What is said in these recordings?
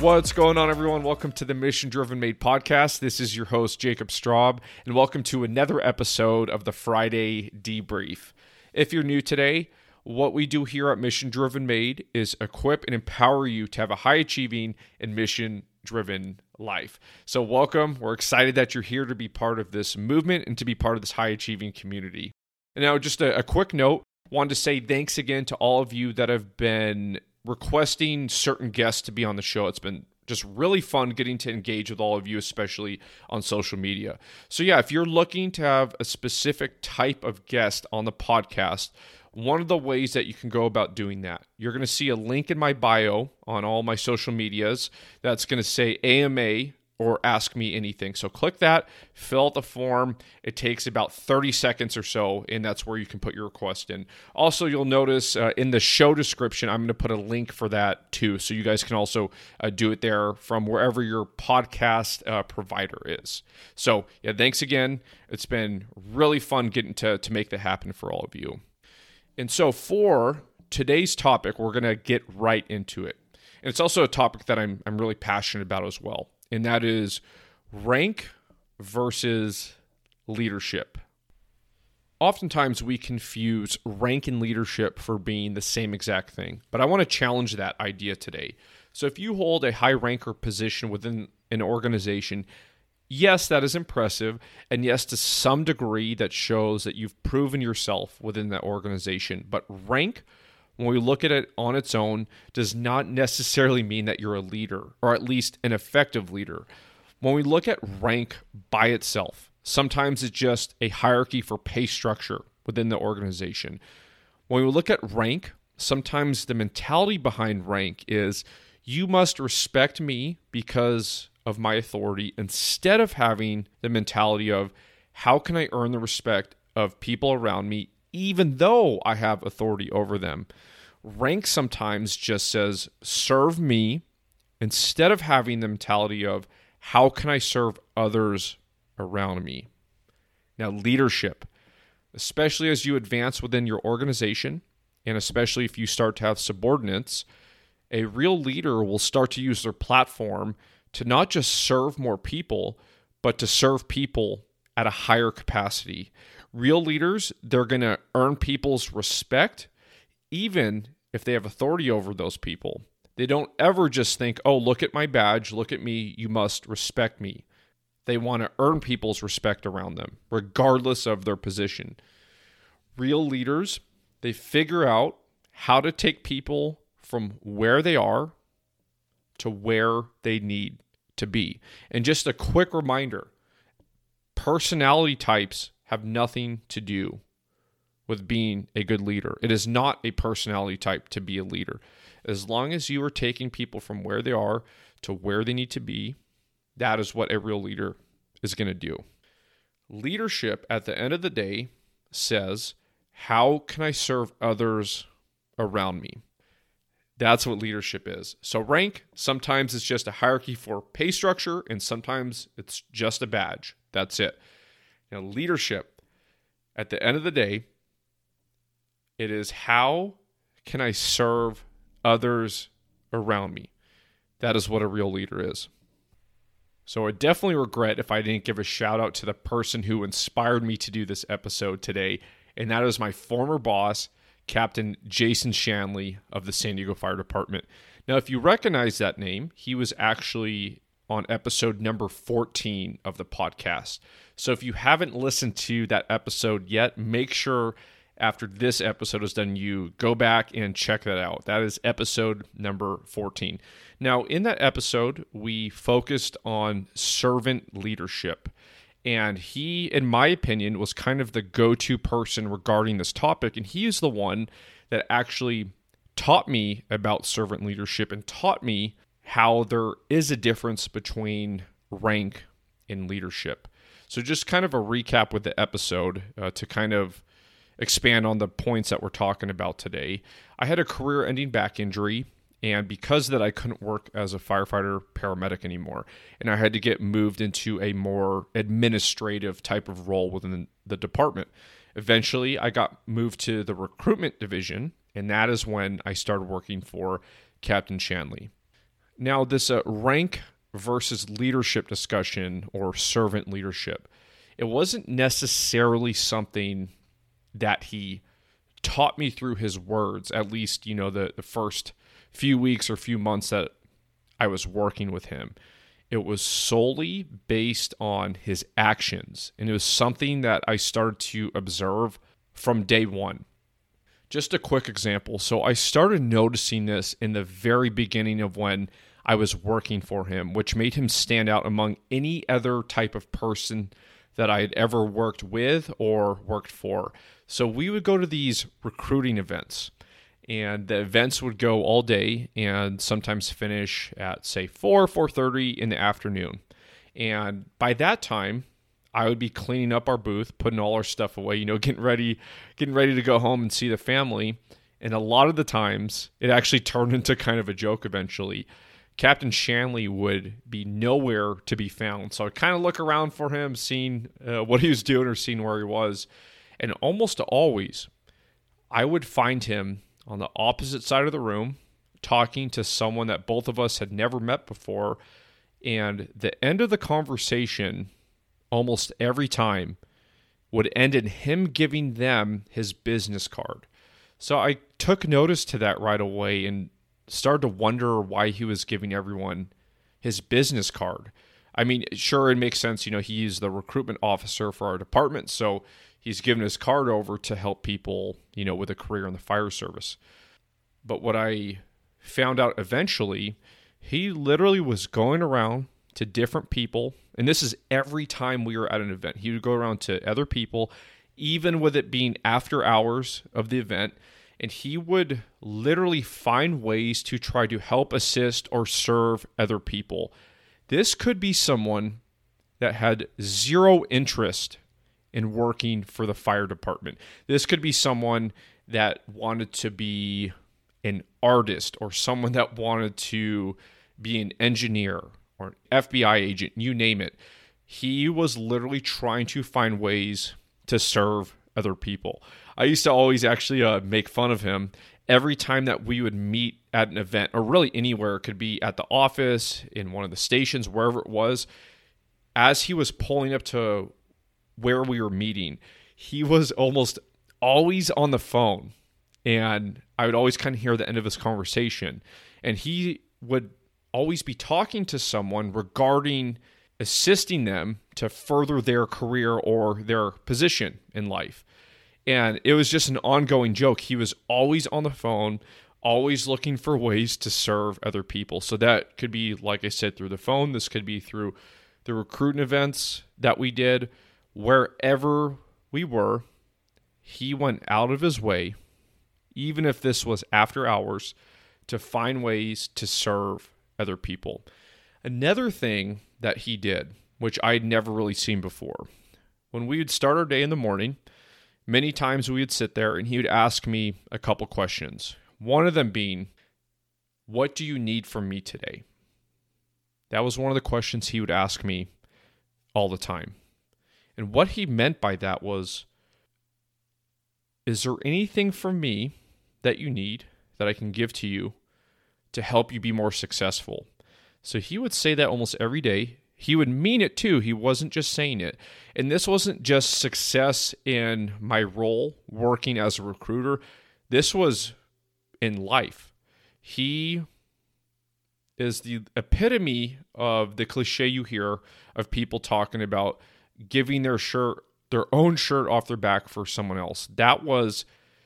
What's going on, everyone? Welcome to the Mission Driven Made podcast. This is your host, Jacob Straub, and welcome to another episode of the Friday Debrief. If you're new today, what we do here at Mission Driven Made is equip and empower you to have a high achieving and mission driven life. So, welcome. We're excited that you're here to be part of this movement and to be part of this high achieving community. And now, just a, a quick note wanted to say thanks again to all of you that have been requesting certain guests to be on the show. It's been just really fun getting to engage with all of you, especially on social media. So, yeah, if you're looking to have a specific type of guest on the podcast, one of the ways that you can go about doing that, you're going to see a link in my bio on all my social medias that's going to say AMA or ask me anything. So click that, fill out the form. It takes about 30 seconds or so, and that's where you can put your request in. Also, you'll notice uh, in the show description, I'm going to put a link for that too. So you guys can also uh, do it there from wherever your podcast uh, provider is. So, yeah, thanks again. It's been really fun getting to, to make that happen for all of you. And so, for today's topic, we're going to get right into it. And it's also a topic that I'm, I'm really passionate about as well and that is rank versus leadership. Oftentimes, we confuse rank and leadership for being the same exact thing, but I want to challenge that idea today. So, if you hold a high ranker position within an organization, yes, that is impressive. And yes, to some degree, that shows that you've proven yourself within that organization. But rank when we look at it on its own, does not necessarily mean that you're a leader, or at least an effective leader. When we look at rank by itself, sometimes it's just a hierarchy for pay structure within the organization. When we look at rank, sometimes the mentality behind rank is you must respect me because of my authority instead of having the mentality of how can I earn the respect of people around me even though I have authority over them. Rank sometimes just says, serve me, instead of having the mentality of, how can I serve others around me? Now, leadership, especially as you advance within your organization, and especially if you start to have subordinates, a real leader will start to use their platform to not just serve more people, but to serve people at a higher capacity. Real leaders, they're going to earn people's respect even if they have authority over those people. They don't ever just think, oh, look at my badge, look at me, you must respect me. They want to earn people's respect around them, regardless of their position. Real leaders, they figure out how to take people from where they are to where they need to be. And just a quick reminder personality types have nothing to do with being a good leader. It is not a personality type to be a leader. As long as you are taking people from where they are to where they need to be, that is what a real leader is going to do. Leadership, at the end of the day, says, How can I serve others around me? That's what leadership is. So, rank, sometimes it's just a hierarchy for pay structure, and sometimes it's just a badge. That's it. Now, leadership, at the end of the day, it is how can I serve others around me? That is what a real leader is. So I definitely regret if I didn't give a shout out to the person who inspired me to do this episode today, and that is my former boss, Captain Jason Shanley of the San Diego Fire Department. Now, if you recognize that name, he was actually on episode number 14 of the podcast. So if you haven't listened to that episode yet, make sure after this episode is done, you go back and check that out. That is episode number 14. Now, in that episode, we focused on servant leadership. And he, in my opinion, was kind of the go to person regarding this topic. And he is the one that actually taught me about servant leadership and taught me how there is a difference between rank and leadership. So, just kind of a recap with the episode uh, to kind of expand on the points that we're talking about today. I had a career ending back injury, and because that, I couldn't work as a firefighter paramedic anymore. And I had to get moved into a more administrative type of role within the department. Eventually, I got moved to the recruitment division, and that is when I started working for Captain Shanley. Now this uh, rank versus leadership discussion or servant leadership, it wasn't necessarily something that he taught me through his words, at least, you know, the, the first few weeks or few months that I was working with him. It was solely based on his actions. And it was something that I started to observe from day one. Just a quick example. So I started noticing this in the very beginning of when I was working for him, which made him stand out among any other type of person that I had ever worked with or worked for. So we would go to these recruiting events, and the events would go all day and sometimes finish at say 4 4:30 in the afternoon. And by that time, I would be cleaning up our booth, putting all our stuff away, you know, getting ready, getting ready to go home and see the family. And a lot of the times, it actually turned into kind of a joke eventually. Captain Shanley would be nowhere to be found. So I'd kind of look around for him, seeing uh, what he was doing or seeing where he was. And almost always, I would find him on the opposite side of the room talking to someone that both of us had never met before. And the end of the conversation, almost every time, would end in him giving them his business card. So I took notice to that right away and started to wonder why he was giving everyone his business card. I mean, sure, it makes sense. You know, he's the recruitment officer for our department, so he's given his card over to help people, you know, with a career in the fire service. But what I found out eventually, he literally was going around to different people, and this is every time we were at an event. He would go around to other people, even with it being after hours of the event, and he would literally find ways to try to help assist or serve other people. This could be someone that had zero interest in working for the fire department. This could be someone that wanted to be an artist or someone that wanted to be an engineer or an FBI agent, you name it. He was literally trying to find ways to serve other people. I used to always actually uh, make fun of him every time that we would meet at an event or really anywhere. It could be at the office, in one of the stations, wherever it was. As he was pulling up to where we were meeting, he was almost always on the phone. And I would always kind of hear the end of his conversation. And he would always be talking to someone regarding assisting them to further their career or their position in life. And it was just an ongoing joke. He was always on the phone, always looking for ways to serve other people. So that could be, like I said, through the phone. This could be through the recruiting events that we did. Wherever we were, he went out of his way, even if this was after hours, to find ways to serve other people. Another thing that he did, which I'd never really seen before, when we would start our day in the morning, many times we would sit there and he would ask me a couple questions. One of them being, What do you need from me today? That was one of the questions he would ask me all the time. And what he meant by that was, Is there anything from me that you need that I can give to you to help you be more successful? So he would say that almost every day. He would mean it too. He wasn't just saying it. And this wasn't just success in my role working as a recruiter, this was in life. He is the epitome of the cliche you hear of people talking about giving their shirt their own shirt off their back for someone else. That was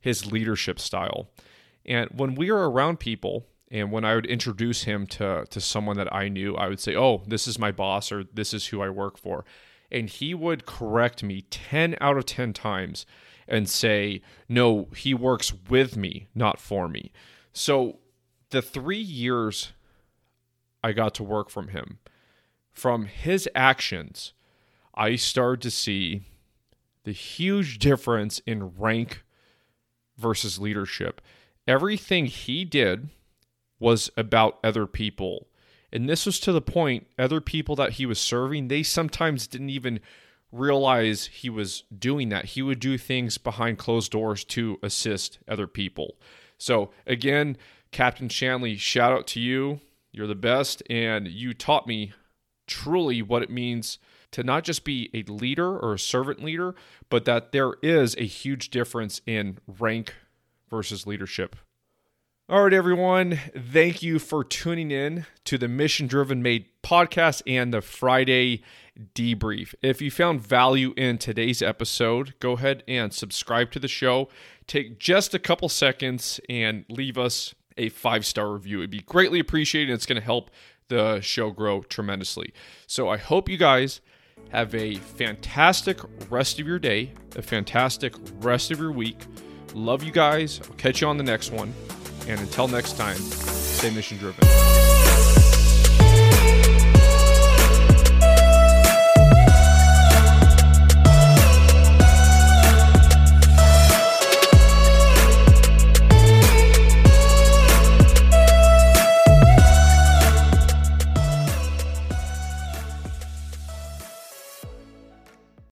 his leadership style. And when we are around people and when I would introduce him to to someone that I knew, I would say, "Oh, this is my boss or this is who I work for." And he would correct me 10 out of 10 times and say, "No, he works with me, not for me." So, the 3 years I got to work from him, from his actions, I started to see the huge difference in rank versus leadership. Everything he did was about other people. And this was to the point, other people that he was serving, they sometimes didn't even realize he was doing that. He would do things behind closed doors to assist other people. So, again, Captain Shanley, shout out to you. You're the best, and you taught me truly what it means to not just be a leader or a servant leader, but that there is a huge difference in rank versus leadership. All right, everyone. Thank you for tuning in to the Mission Driven Made podcast and the Friday debrief. If you found value in today's episode, go ahead and subscribe to the show. Take just a couple seconds and leave us a five star review. It'd be greatly appreciated. It's going to help the show grow tremendously. So I hope you guys have a fantastic rest of your day, a fantastic rest of your week. Love you guys. I'll catch you on the next one. And until next time, stay mission driven.